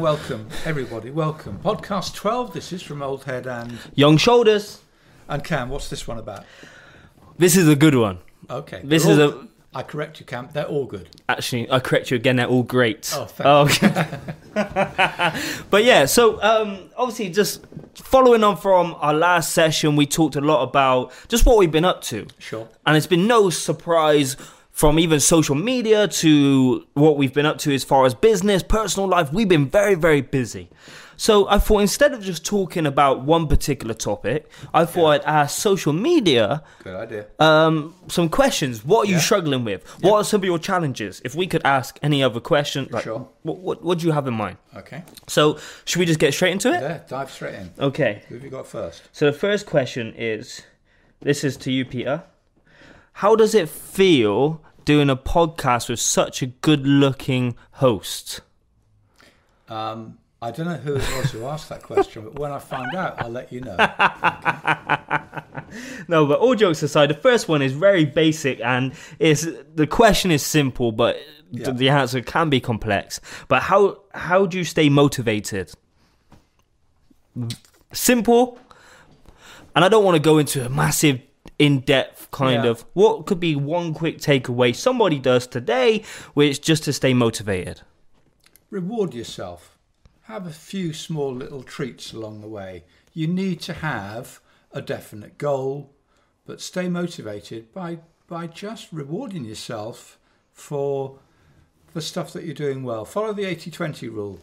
Welcome, everybody. Welcome. Podcast 12. This is from Old Head and Young shoulders. and Cam. What's this one about? This is a good one. Okay. This is all- a- I correct you, Cam. They're all good. Actually, I correct you again. They're all great. Oh, thank okay. but yeah, so um, obviously, just following on from our last session, we talked a lot about just what we've been up to, Sure. and it's been no surprise from even social media to what we've been up to as far as business, personal life. We've been very, very busy. So I thought instead of just talking about one particular topic, I thought I'd ask social media Good idea. um, some questions. What are you struggling with? What are some of your challenges? If we could ask any other question, like, Sure. what, what, what do you have in mind? Okay. So, should we just get straight into it? Yeah, dive straight in. Okay. Who have you got first? So, the first question is this is to you, Peter. How does it feel doing a podcast with such a good looking host? Um, I don't know who it was who asked that question, but when I find out, I'll let you know. No, but all jokes aside, the first one is very basic and is the question is simple, but Yeah. the answer can be complex. But how how do you stay motivated? Simple, and I don't want to go into a massive, in-depth kind Yeah. of. What could be one quick takeaway somebody does today, which just to stay motivated? Reward yourself. Have a few small little treats along the way. You need to have a definite goal, but stay motivated by by just rewarding yourself for for stuff that you're doing well. Follow the 80-20 rule.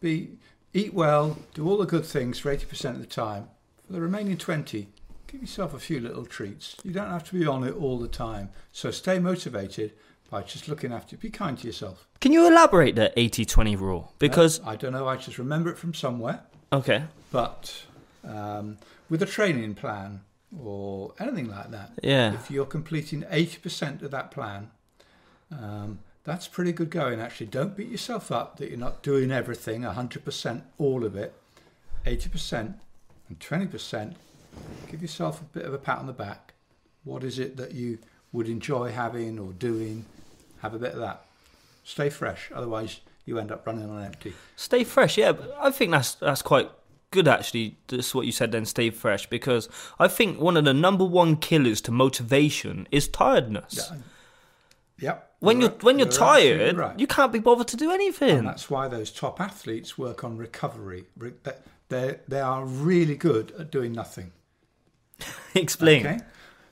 Be eat well, do all the good things for 80% of the time. For the remaining 20, give yourself a few little treats. You don't have to be on it all the time. So stay motivated by just looking after Be kind to yourself. Can you elaborate the 80-20 rule? Because I don't know. I just remember it from somewhere. okay, But um, with a training plan or anything like that, yeah. if you're completing 80% of that plan, um, that's pretty good going. Actually, don't beat yourself up that you're not doing everything 100%, all of it. 80% and 20%. Give yourself a bit of a pat on the back. What is it that you would enjoy having or doing? Have a bit of that. Stay fresh. Otherwise, you end up running on empty. Stay fresh, yeah. I think that's that's quite good actually. That's what you said. Then stay fresh because I think one of the number one killers to motivation is tiredness. Yeah. Yep. When you're right. when you're, absolutely tired, right. you can't be bothered to do anything. and that's why those top athletes work on recovery. They they are really good at doing nothing. Explain. Okay.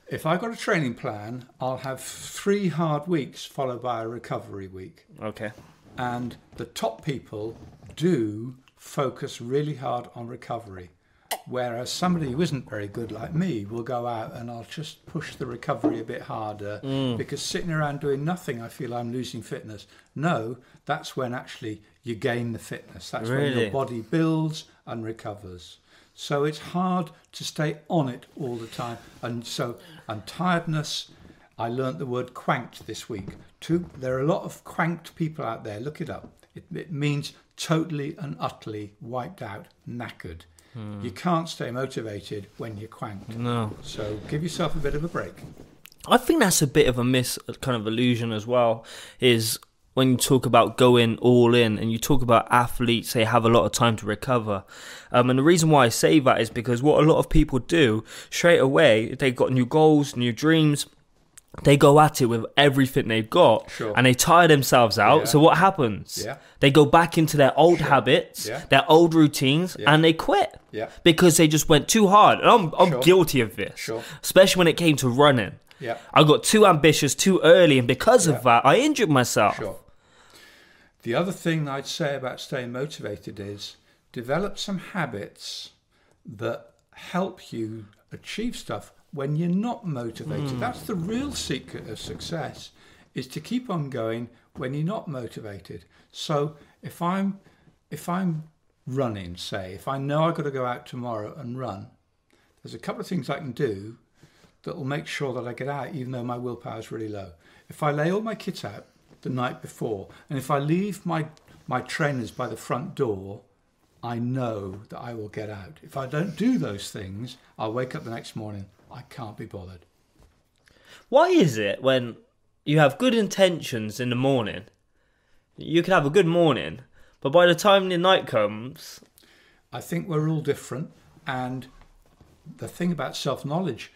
If I've got a training plan, I'll have three hard weeks followed by a recovery week. Okay. And the top people do focus really hard on recovery. Whereas somebody who isn't very good like me will go out and I'll just push the recovery a bit harder mm. because sitting around doing nothing, I feel I'm losing fitness. No, that's when actually you gain the fitness. That's when your body builds and recovers. So it's hard to stay on it all the time. And so, and tiredness, I learnt the word quanked this week. Two, there are a lot of quanked people out there. Look it up. It, it means totally and utterly wiped out, knackered. Hmm. You can't stay motivated when you're quanked. No. So give yourself a bit of a break. I think that's a bit of a miss kind of illusion as well. Is when you talk about going all in and you talk about athletes, they have a lot of time to recover. Um, and the reason why I say that is because what a lot of people do straight away, they've got new goals, new dreams. They go at it with everything they've got Sure. and they tire themselves out. Yeah. So what happens? Yeah. They go back into their old habits, Yeah. their old routines, and they quit Yeah. because they just went too hard. And I'm, I'm Sure. guilty of this, Sure. especially when it came to running. Yeah. I got too ambitious too early, and because of that, I injured myself. The other thing I'd say about staying motivated is develop some habits that help you achieve stuff when you're not motivated. Hmm. That's the real secret of success is to keep on going when you're not motivated. So if I'm if I'm running, say, if I know I've got to go out tomorrow and run, there's a couple of things I can do that will make sure that I get out even though my willpower is really low. If I lay all my kit out the night before and if I leave my my trainers by the front door, I know that I will get out. If I don't do those things, I'll wake up the next morning, I can't be bothered. Why is it when you have good intentions in the morning, you can have a good morning, But by the time the night comes, I think we're all different. And the thing about self knowledge,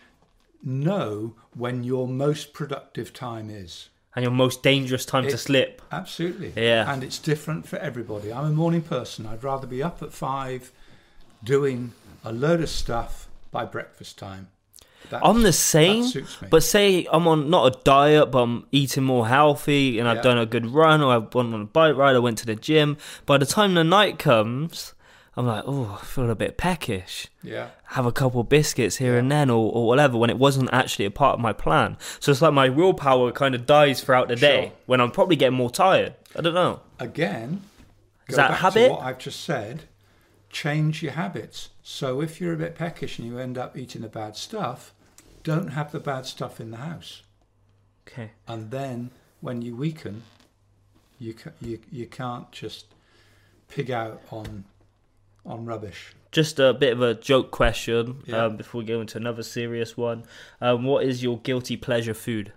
know when your most productive time is. And your most dangerous time to It- slip. Absolutely. Yeah. And it's different for everybody. I'm a morning person. I'd rather be up at five doing a load of stuff by breakfast time. That's, I'm the same, That but say I'm on not a diet, but I'm eating more healthy, and I've done a good run, or I've gone on a bike ride, I went to the gym. By the time the night comes, I'm like, oh, I feel a bit peckish. yeah. Have a couple biscuits here and then, or, or whatever, when it wasn't actually a part of my plan. So it's like my willpower kind of dies throughout the day when I'm probably getting more tired. I don't know. Again, Is that habit? what I've just said. Change your habits. So if you're a bit peckish and you end up eating the bad stuff, don't have the bad stuff in the house. Okay. And then when you weaken, you ca- you you can't just pig out on on rubbish. Just a bit of a joke question Yeah. um, before we go into another serious one. Um, what is your guilty pleasure food?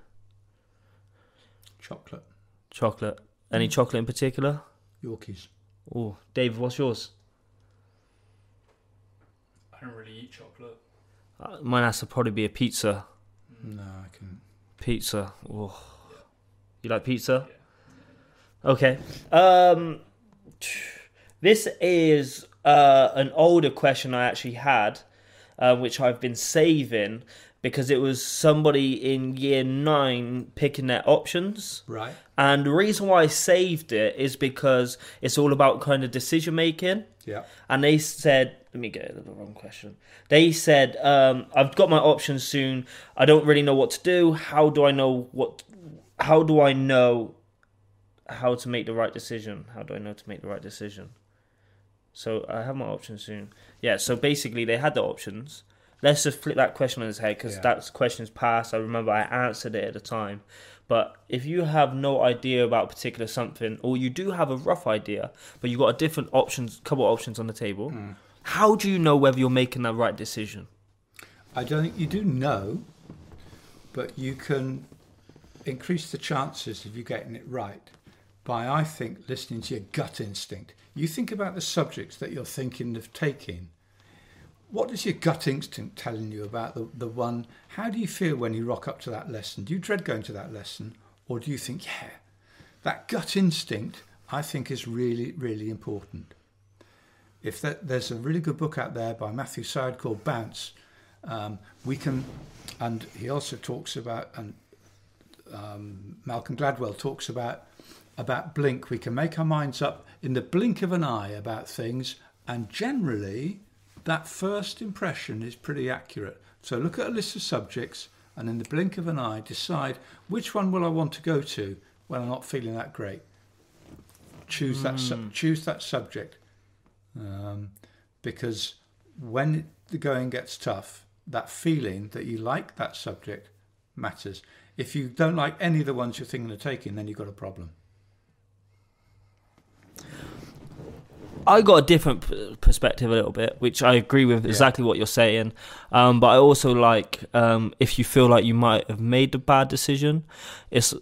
Chocolate, Chocolate. Any chocolate in particular? Yorkies. Oh, Dave, what's yours? I don't really eat chocolate. Uh, mine has to probably be a pizza. No, I can. Pizza. Oh. You like pizza? Okay. Um, this is uh, an older question I actually had, uh, which I've been saving because it was somebody in year nine picking their options. Right. And the reason why I saved it is because it's all about kind of decision making. Yeah. and they said let me get the wrong question they said um, i've got my options soon i don't really know what to do how do i know what how do i know how to make the right decision how do i know to make the right decision so i have my options soon. Yeah so basically they had the options. Let's just flip that question on its head because Yeah. that question's past i remember i answered it at the time. But if you have no idea about a particular something, or you do have a rough idea, but you've got a different options, couple options on the table, hmm. how do you know whether you're making the right decision? I don't think you do know, but you can increase the chances of you getting it right by, I think, listening to your gut instinct. You think about the subjects that you're thinking of taking. What is your gut instinct telling you about the, the one? How do you feel when you rock up to that lesson? Do you dread going to that lesson? Or do you think, yeah, that gut instinct, I think, is really, really important. If that, there's a really good book out there by Matthew Syed called Bounce, um, we can, and he also talks about, and um, Malcolm Gladwell talks about about blink. We can make our minds up in the blink of an eye about things, and generally, that first impression is pretty accurate. So look at a list of subjects, and in the blink of an eye, decide which one will I want to go to when I'm not feeling that great. Choose that su- choose that subject, um, because when the going gets tough, that feeling that you like that subject matters. If you don't like any of the ones you're thinking of taking, then you've got a problem. I got a different perspective a little bit, which I agree with exactly what you're saying. Um, but I also like um, if you feel like you might have made a bad decision, it's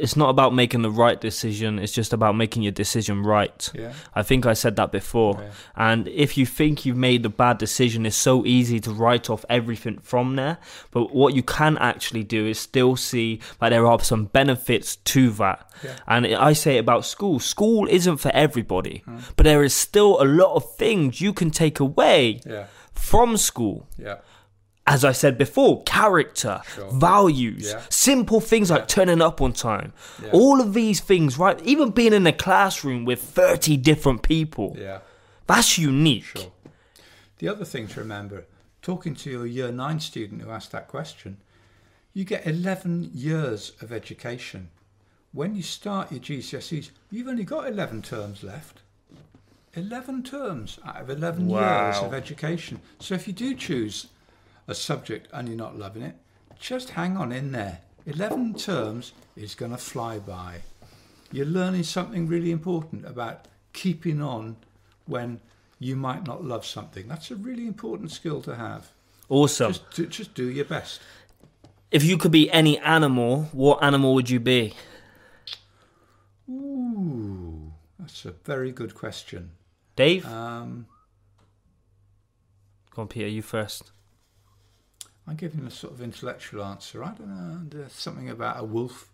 it's not about making the right decision. It's just about making your decision right. Yeah. I think I said that before. Yeah. And if you think you've made the bad decision, it's so easy to write off everything from there. But what you can actually do is still see that there are some benefits to that. Yeah. And I say it about school. School isn't for everybody, mm. but there is still a lot of things you can take away from school. Yeah. As I said before, character, Sure. values, Yeah. simple things like turning up on time. Yeah. All of these things, right? Even being in a classroom with 30 different people. Yeah. That's unique. Sure. The other thing to remember, talking to your year nine student who asked that question, you get 11 years of education. When you start your GCSEs, you've only got 11 terms left. 11 terms out of 11 years of education. So if you do choose a subject and you're not loving it, just hang on in there. 11 terms is going to fly by. You're learning something really important about keeping on when you might not love something. That's a really important skill to have. Awesome. Just, do, just do your best. If you could be any animal, what animal would you be? Ooh, That's a very good question. Dave, Um, go on, Peter. You first. I'm giving a sort of intellectual answer. I don't know. There's something about a wolf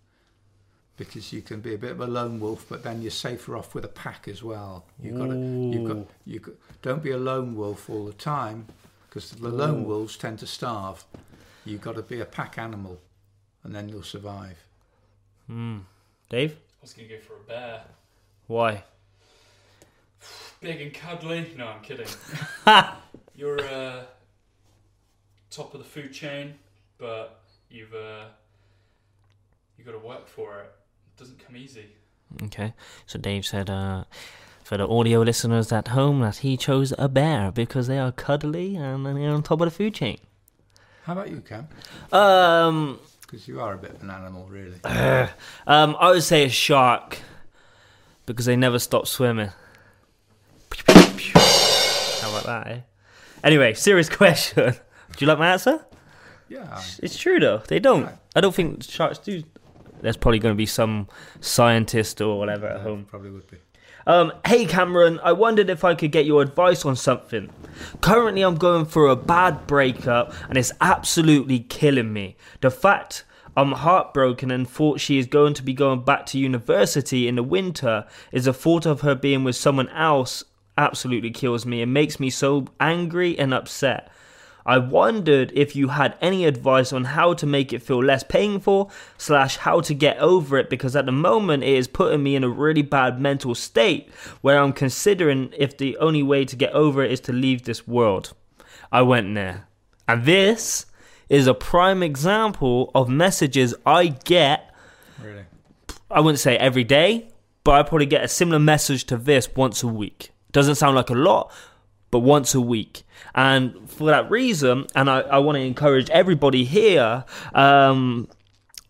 because you can be a bit of a lone wolf, but then you're safer off with a pack as well. You've got to, you've got, you don't be a lone wolf all the time because the lone Ooh. wolves tend to starve. You've got to be a pack animal, and then you'll survive. Hmm. Dave, I was gonna go for a bear. why? Big and cuddly. No, I'm kidding. You're uh, top of the food chain, but you've uh, you got to work for it. It doesn't come easy. Okay. So Dave said, uh, for the audio listeners at home, that he chose a bear because they are cuddly and they're on top of the food chain. How about you, Cam? Um, Because you are a bit of an animal, really. um, I would say a shark because they never stop swimming. How about that, eh? Anyway, serious question. Do you like my answer? Yeah. It's true though. They don't. I don't think sharks do. There's probably going to be some scientist or whatever at home. Probably would be. Um, hey Cameron, I wondered if I could get your advice on something. Currently, I'm going through a bad breakup and it's absolutely killing me. The fact I'm heartbroken and thought she is going to be going back to university in the winter is the thought of her being with someone else absolutely kills me and makes me so angry and upset. I wondered if you had any advice on how to make it feel less painful, slash, how to get over it, because at the moment it is putting me in a really bad mental state where I'm considering if the only way to get over it is to leave this world. I went there. And this is a prime example of messages I get, Really. I wouldn't say every day, but I probably get a similar message to this once a week. Doesn't sound like a lot, but once a week. And for that reason, and I, I want to encourage everybody here, um,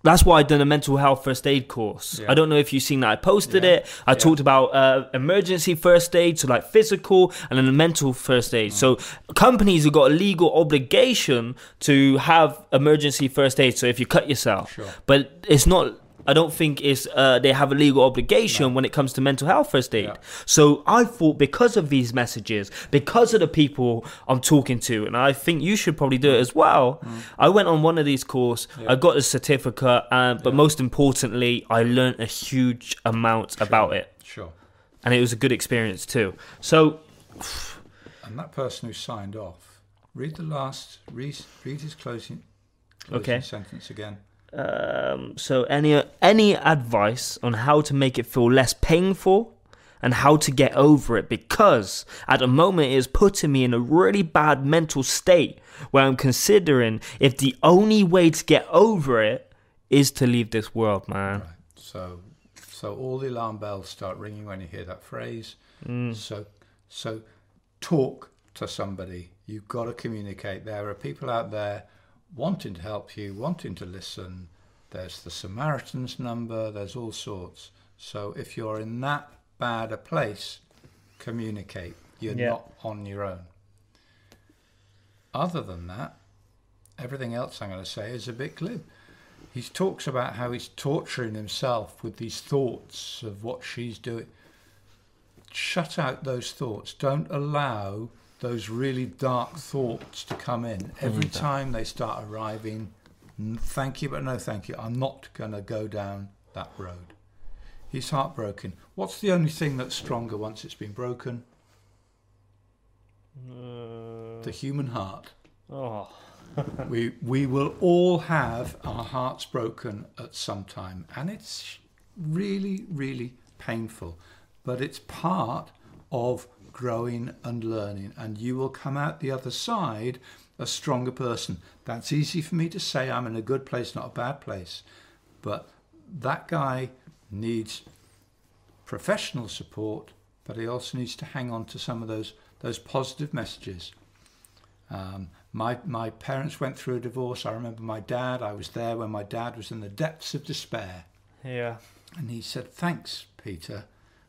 that's why I done a mental health first aid course. Yeah. I don't know if you've seen that. I posted Yeah. it. I Yeah. talked about uh, emergency first aid, so like physical, and then the mental first aid. So companies have got a legal obligation to have emergency first aid. So if you cut yourself, Sure. but it's not. I don't think it's uh, they have a legal obligation when it comes to mental health first aid. Yeah. So I thought because of these messages, because of the people I'm talking to, and I think you should probably do it as well. I went on one of these courses. Mm. Yeah. I got a certificate, uh, but Yeah. most importantly, I learned a huge amount about it, Sure. and it was a good experience too. So And that person who signed off, read the last, read, read his closing, closing Okay. sentence again. Um, so any any advice on how to make it feel less painful and how to get over it because at the moment it is putting me in a really bad mental state where I'm considering if the only way to get over it is to leave this world, man. Right. So, so all the alarm bells start ringing when you hear that phrase. Mm. So, so talk to somebody. You've got to communicate. There are people out there wanting to help you, wanting to listen. There's the Samaritan's number. There's all sorts. So if you're in that bad a place, communicate. You're Yeah. not on your own. Other than that, everything else I'm going to say is a bit glib. He talks about how he's torturing himself with these thoughts of what she's doing. Shut out those thoughts. Don't allow those really dark thoughts to come in. Every mm. time they start arriving, thank you, but no thank you. I'm not going to go down that road. He's heartbroken. What's the only thing that's stronger once it's been broken? Uh. The human heart. Oh, we we will all have our hearts broken at some time and it's really really painful but it's part of growing and learning and you will come out the other side a stronger person that's easy for me to say i'm in a good place not a bad place but that guy needs professional support but he also needs to hang on to some of those those positive messages um, my my parents went through a divorce. I remember my dad. I was there when my dad was in the depths of despair, yeah. and he said, "Thanks, Peter."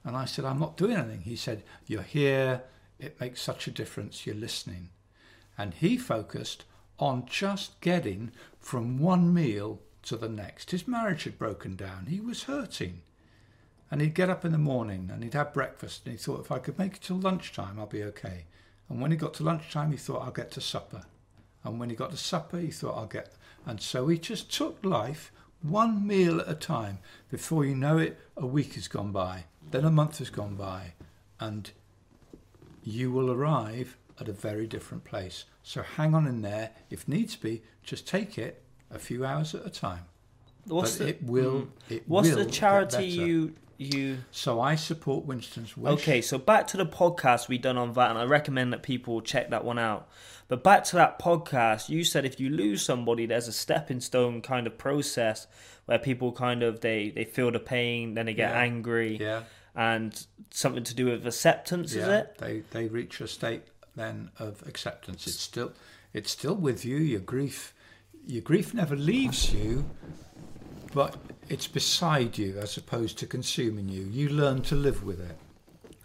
And I said, "I'm not doing anything." He said, "You're here. It makes such a difference. You're listening." And he focused on just getting from one meal to the next. His marriage had broken down. He was hurting. And he'd get up in the morning and he'd have breakfast and he thought if I could make it till lunchtime, I'll be okay. And when he got to lunchtime, he thought I'll get to supper. And when he got to supper, he thought I'll get. And so he just took life one meal at a time. Before you know it, a week has gone by, then a month has gone by, and you will arrive at a very different place. So hang on in there. If needs be, just take it a few hours at a time. What's but the it will. mm. It What's will the charity you you So I support Winston's wish. Okay, so back to the podcast we done on that, and I recommend that people check that one out. But back to that podcast, you said if you lose somebody, there's a stepping stone kind of process where people kind of they they feel the pain, then they get Yeah. angry, Yeah. and something to do with acceptance, is it? They they reach a state then of acceptance. It's still it's still with you. Your grief your grief never leaves you, but it's beside you as opposed to consuming you. You learn to live with it.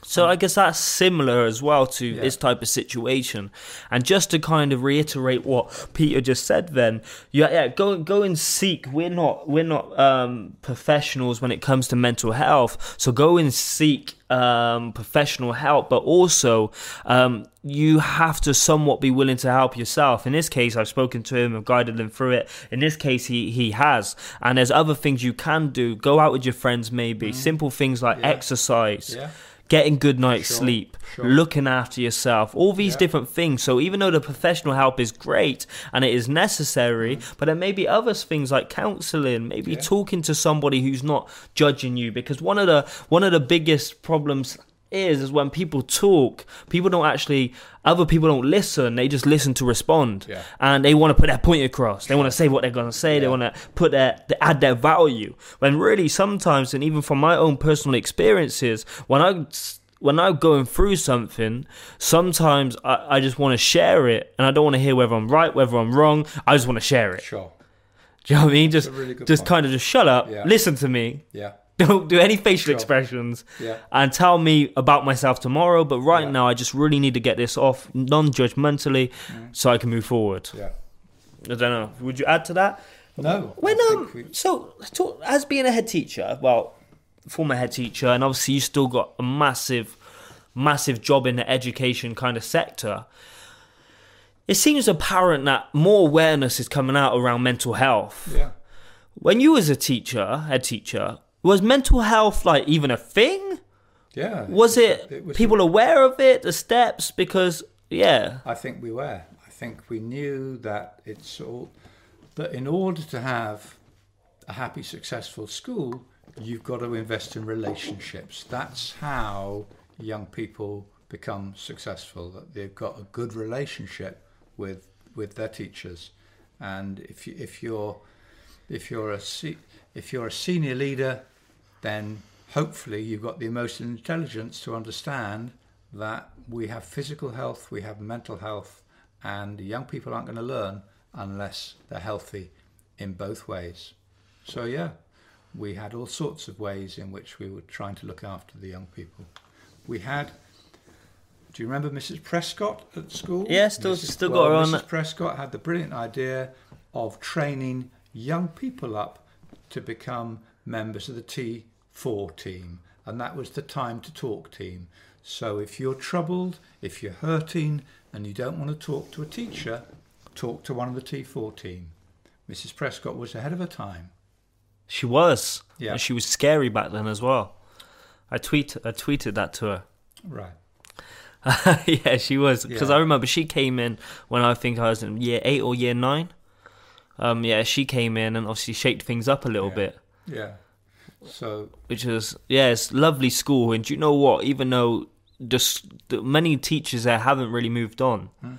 So I guess that's similar as well to Yeah. this type of situation. And just to kind of reiterate what Peter just said, then yeah, yeah, go go and seek. We're not we're not um, professionals when it comes to mental health. So go and seek um, professional help, but also um, you have to somewhat be willing to help yourself. In this case, I've spoken to him, I've guided him through it. In this case, he he has. And there's other things you can do. Go out with your friends, maybe simple things like. Yeah. exercise Yeah. Getting good night's Sure, sleep, sure. looking after yourself, all these Yeah. different things. So even though the professional help is great and it is necessary, mm-hmm. but there may be other things like counseling, maybe. Yeah. talking to somebody who's not judging you because one of the one of the biggest problems is is when people talk, people don't actually other people don't listen, they just listen to respond. Yeah. And they want to put their point across. They want to say what they're going to say. They want to put their they add their value. When really sometimes, and even from my own personal experiences, when I when I'm going through something, sometimes I, I just want to share it, and I don't want to hear whether I'm right, whether I'm wrong. I just want to share it. Sure. Do you know what I mean? Just really just point. kind of just shut up, Yeah. listen to me. Yeah. Don't do any facial Sure. expressions Yeah. and tell me about myself tomorrow. But right Yeah. now, I just really need to get this off non-judgmentally, so I can move forward. Yeah. I don't know. Would you add to that? No. When um, we- so, so as being a head teacher, well, former head teacher, and obviously you still got a massive, massive job in the education kind of sector. It seems apparent that more awareness is coming out around mental health. yeah. When you was a teacher, head teacher, was mental health like even a thing? Yeah. Was it, it was- people aware of it, the steps? Because yeah, I think we were. I think we knew that it's all that in order to have a happy, successful school, you've got to invest in relationships. That's how young people become successful. That they've got a good relationship with with their teachers, and if you, if you're if you're a if you're a senior leader, then hopefully you've got the emotional intelligence to understand that we have physical health, we have mental health, and young people aren't going to learn unless they're healthy in both ways. So yeah, we had all sorts of ways in which we were trying to look after the young people. We had. Do you remember Mrs. Prescott at school? Yeah, still- Mrs. still got her on Mrs. Prescott had the brilliant idea of training young people up to become members of the T4 team, and that was the time to talk team. So if you're troubled, if you're hurting, and you don't want to talk to a teacher, talk to one of the T4 team. Mrs. Prescott was ahead of her time. she was. Yeah. And she was scary back then as well. I tweet I tweeted that to her. Right. yeah, she was because Yeah. I remember she came in when I think I was in year eight or year nine. Um, yeah, she came in and obviously shaped things up a little Yeah. bit, Yeah. So which is yeah, it's lovely school. And do you know what? Even though just the, many teachers there haven't really moved on, Hmm.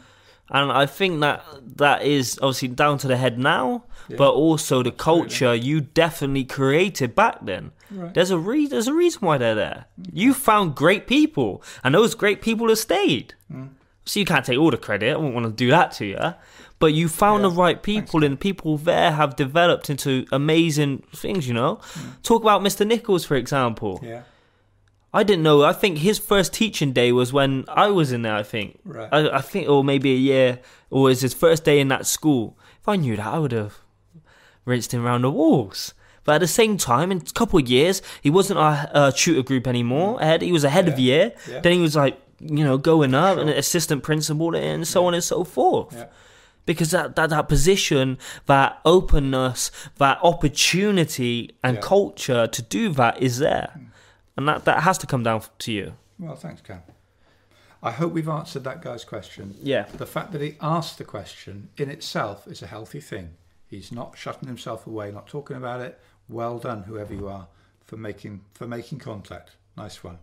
and I think that that is obviously down to the head now, Yeah. but also the culture you definitely created back then. right. There's a re- there's a reason why they're there. You found great people, and those great people have stayed. Mm. So you can't take all the credit. I wouldn't want to do that to you. But you found Yeah, the right people, and people there have developed into amazing things. You know, talk about Mr. Nichols for example. Mm. yeah. I didn't know. I think his first teaching day was when I was in there. I think. Right. I, I think, or maybe a year, or it was his first day in that school. If I knew that, I would have rinsed him around the walls. But at the same time, in a couple of years, he wasn't our uh, tutor group anymore. Head, he was ahead of Yeah. year. Yeah. Then he was like, you know, going up Sure. and assistant principal and so on and so forth. Because that, that that position, that openness, that opportunity and Yeah. culture to do that is there, hmm. and that that has to come down to you. Well, thanks, Cam. I hope we've answered that guy's question. Yeah. The fact that he asked the question in itself is a healthy thing. He's not shutting himself away, not talking about it. Well done, whoever you are, for making for making contact. Nice one.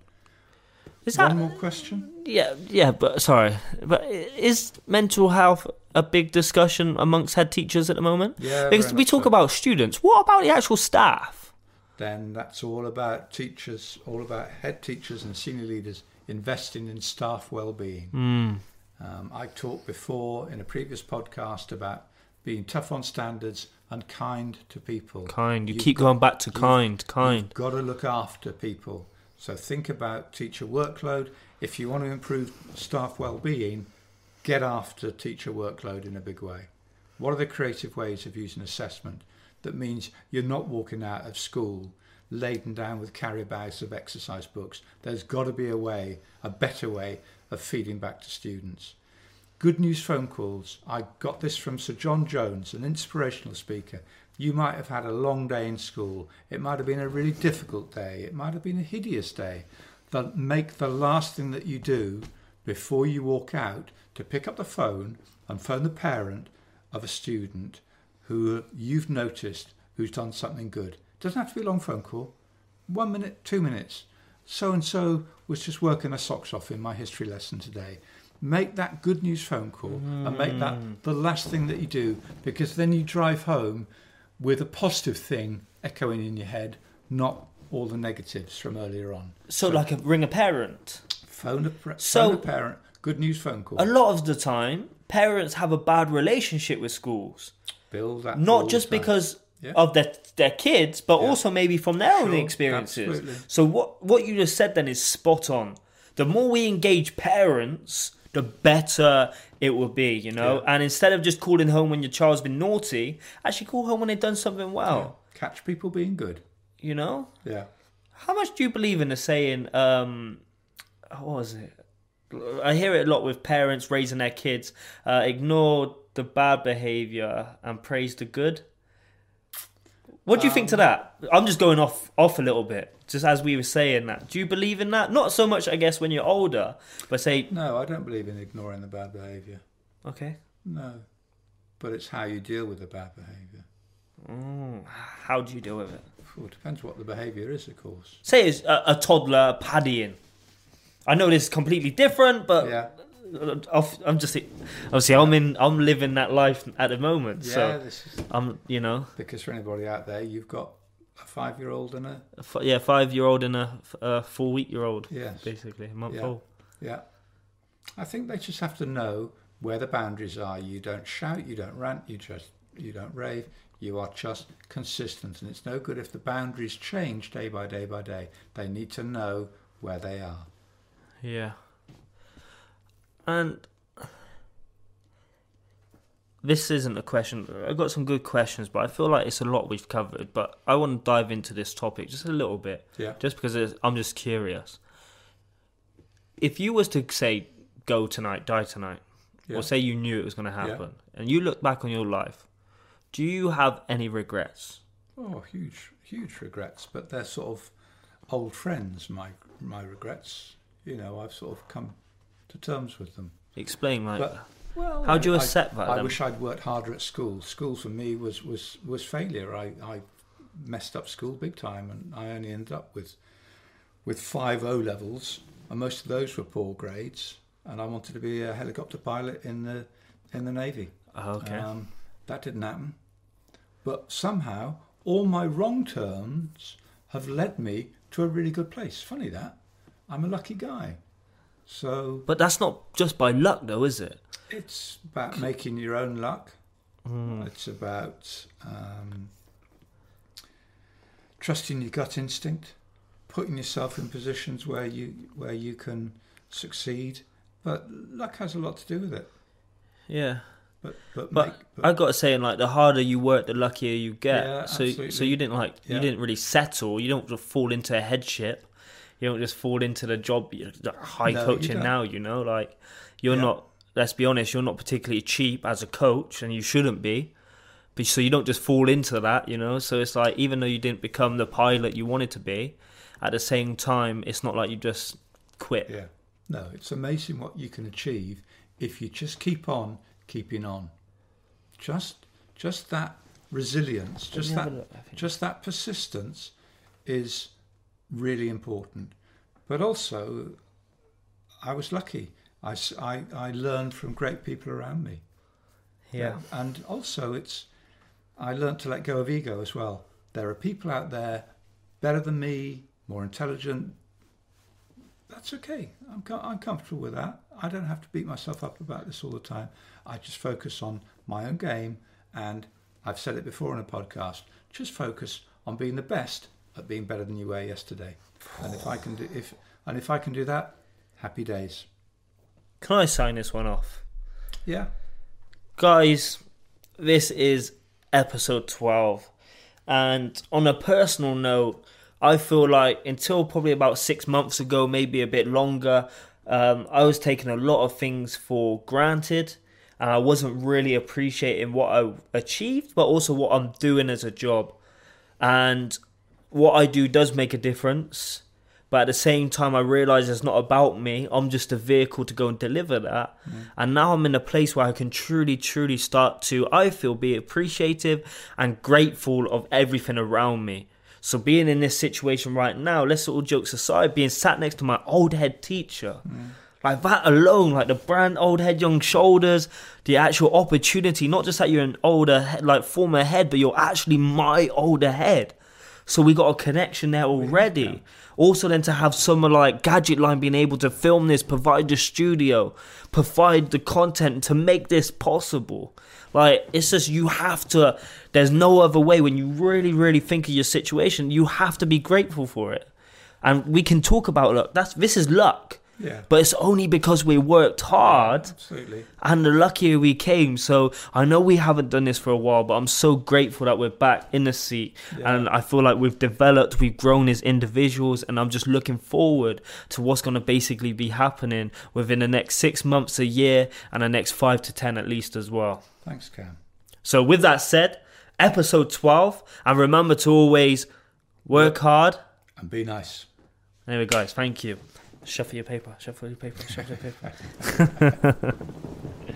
Is that one more question? Yeah, yeah, but sorry, but is mental health a big discussion amongst head teachers at the moment? Yeah, because we talk so. about students. What about the actual staff? Then that's all about teachers, all about head teachers and senior leaders investing in staff well-being. Mm. Um, I talked before in a previous podcast about being tough on standards and kind to people. Kind. You You've keep got- going back to kind, kind. Got to look after people. So think about teacher workload. If you want to improve staff well-being, get after teacher workload in a big way. What are the creative ways of using assessment that means you're not walking out of school laden down with carry bags of exercise books? There's got to be a way, a better way of feeding back to students. Good news phone calls. I got this from Sir John Jones, an inspirational speaker. You might have had a long day in school. It might have been a really difficult day. It might have been a hideous day. But make the last thing that you do before you walk out to pick up the phone and phone the parent of a student who you've noticed who's done something good. It Doesn't have to be a long phone call. One minute, two minutes. So and so was just working their socks off in my history lesson today. Make that good news phone call and make that mm. the last thing that you do because then you drive home with a positive thing echoing in your head, not all the negatives from earlier on. So, like a ring a parent. Phone a, pre- So- a parent, good news phone call. A lot of the time, parents have a bad relationship with schools. Build that Not just because Yeah. of their their kids, but Yeah. also maybe from their own experiences. absolutely. So what what you just said then is spot on. The more we engage parents, the better it will be, you know. Yeah. And instead of just calling home when your child's been naughty, actually call home when they've done something well. catch people being good. You know. Yeah. How much do you believe in the saying? Um, what was it? I hear it a lot with parents raising their kids. Uh, ignore the bad behavior and praise the good. What do you think to that? I'm just going off off a little bit, just as we were saying that. Do you believe in that? Not so much, I guess, when you're older, but say, No, I don't believe in ignoring the bad behaviour. okay, No. But it's how you deal with the bad behaviour. mm, how do you deal with it? Well, it depends what the behaviour is, of course. Say it's a, a toddler paddying. I know this is completely different, but Yeah. I'm just obviously I'm in I'm living that life at the moment. Yeah, So this is I'm you know because for anybody out there, you've got a five-year-old and a a f- yeah five year old and a four week year old Yeah, basically a month Yeah. old. yeah. I think they just have to know where the boundaries are. You don't shout, you don't rant, you just you don't rave. You are just consistent, and it's no good if the boundaries change day by day by day. They need to know where they are. Yeah. And this isn't a question. I've got some good questions, but I feel like it's a lot we've covered. But I want to dive into this topic just a little bit. Yeah. just because it's, I'm just curious. If you was to say go tonight, die tonight, Yeah. or say you knew it was going to Yeah. happen, and you look back on your life, do you have any regrets? Oh, huge, huge regrets, but they're sort of old friends. My my regrets. You know, I've sort of come to terms with them. Explain, like, But well, how do you I- accept that? I then? wish I'd worked harder at school. School for me was was was failure. I I messed up school big time, and I only ended up with with five O levels, and most of those were poor grades. And I wanted to be a helicopter pilot in the in the navy. Oh, okay. Um, that didn't happen. But somehow, all my wrong turns have led me to a really good place. Funny that. I'm a lucky guy. So but that's not just by luck, though, is it? it's about making your own luck. Mm. It's about um, trusting your gut instinct, putting yourself in positions where you where you can succeed. But luck has a lot to do with it. Yeah. but but, But make, I got to say, in like the harder you work, the luckier you get. Yeah, so, so you didn't like Yeah. you didn't really settle. You don't fall into a headship. You don't just fall into the job the high No, coaching don't. now. You know, like you're Yeah. not. Let's be honest, you're not particularly cheap as a coach, and you shouldn't be. But so you don't just fall into that, you know. So it's like even though you didn't become the pilot you wanted to be, at the same time, it's not like you just quit. yeah, no, it's amazing what you can achieve if you just keep on keeping on. Just just that resilience, just that a look, I think. just that persistence is really important. But also, I was lucky. I I learned from great people around me. Yeah. And also, it's I learned to let go of ego as well. There are people out there better than me, more intelligent. That's okay. I'm, co- I'm comfortable with that. I don't have to beat myself up about this all the time. I just focus on my own game, and I've said it before in a podcast. Just focus on being the best at being better than you were yesterday. And if I can do if and if I can do that, happy days. Can I sign this one off? Yeah. guys, this is episode 12. And on a personal note, I feel like until probably about six months ago, maybe a bit longer, um, I was taking a lot of things for granted. And I wasn't really appreciating what I achieved, but also what I'm doing as a job. And what I do does make a difference. But at the same time, I realize it's not about me. I'm just a vehicle to go and deliver that. Mm. And now I'm in a place where I can truly, truly start to, I feel, be appreciative and grateful of everything around me. So being in this situation right now, let's all jokes aside, being sat next to my old head teacher, mm. like that alone, like the brand old head, young shoulders, the actual opportunity, not just that you're an older, head, like former head, but you're actually my older head. So we got a connection there already. Also, then to have someone like Gadget Line being able to film this, provide the studio, provide the content to make this possible. Like, it's just you have to, there's no other way when you really, really think of your situation, you have to be grateful for it. And we can talk about luck. That's this is luck. Yeah. But it's only because we worked hard Absolutely. and the luckier we came. So I know we haven't done this for a while, but I'm so grateful that we're back in the seat. Yeah. And I feel like we've developed, we've grown as individuals, and I'm just looking forward to what's going to basically be happening within the next six months, a year, and the next five to ten at least as well. Thanks, Cam. So, with that said, episode 12, and remember to always work hard. And be nice. Anyway, guys, thank you. Shuffle your paper, shuffle your paper, shuffle your paper.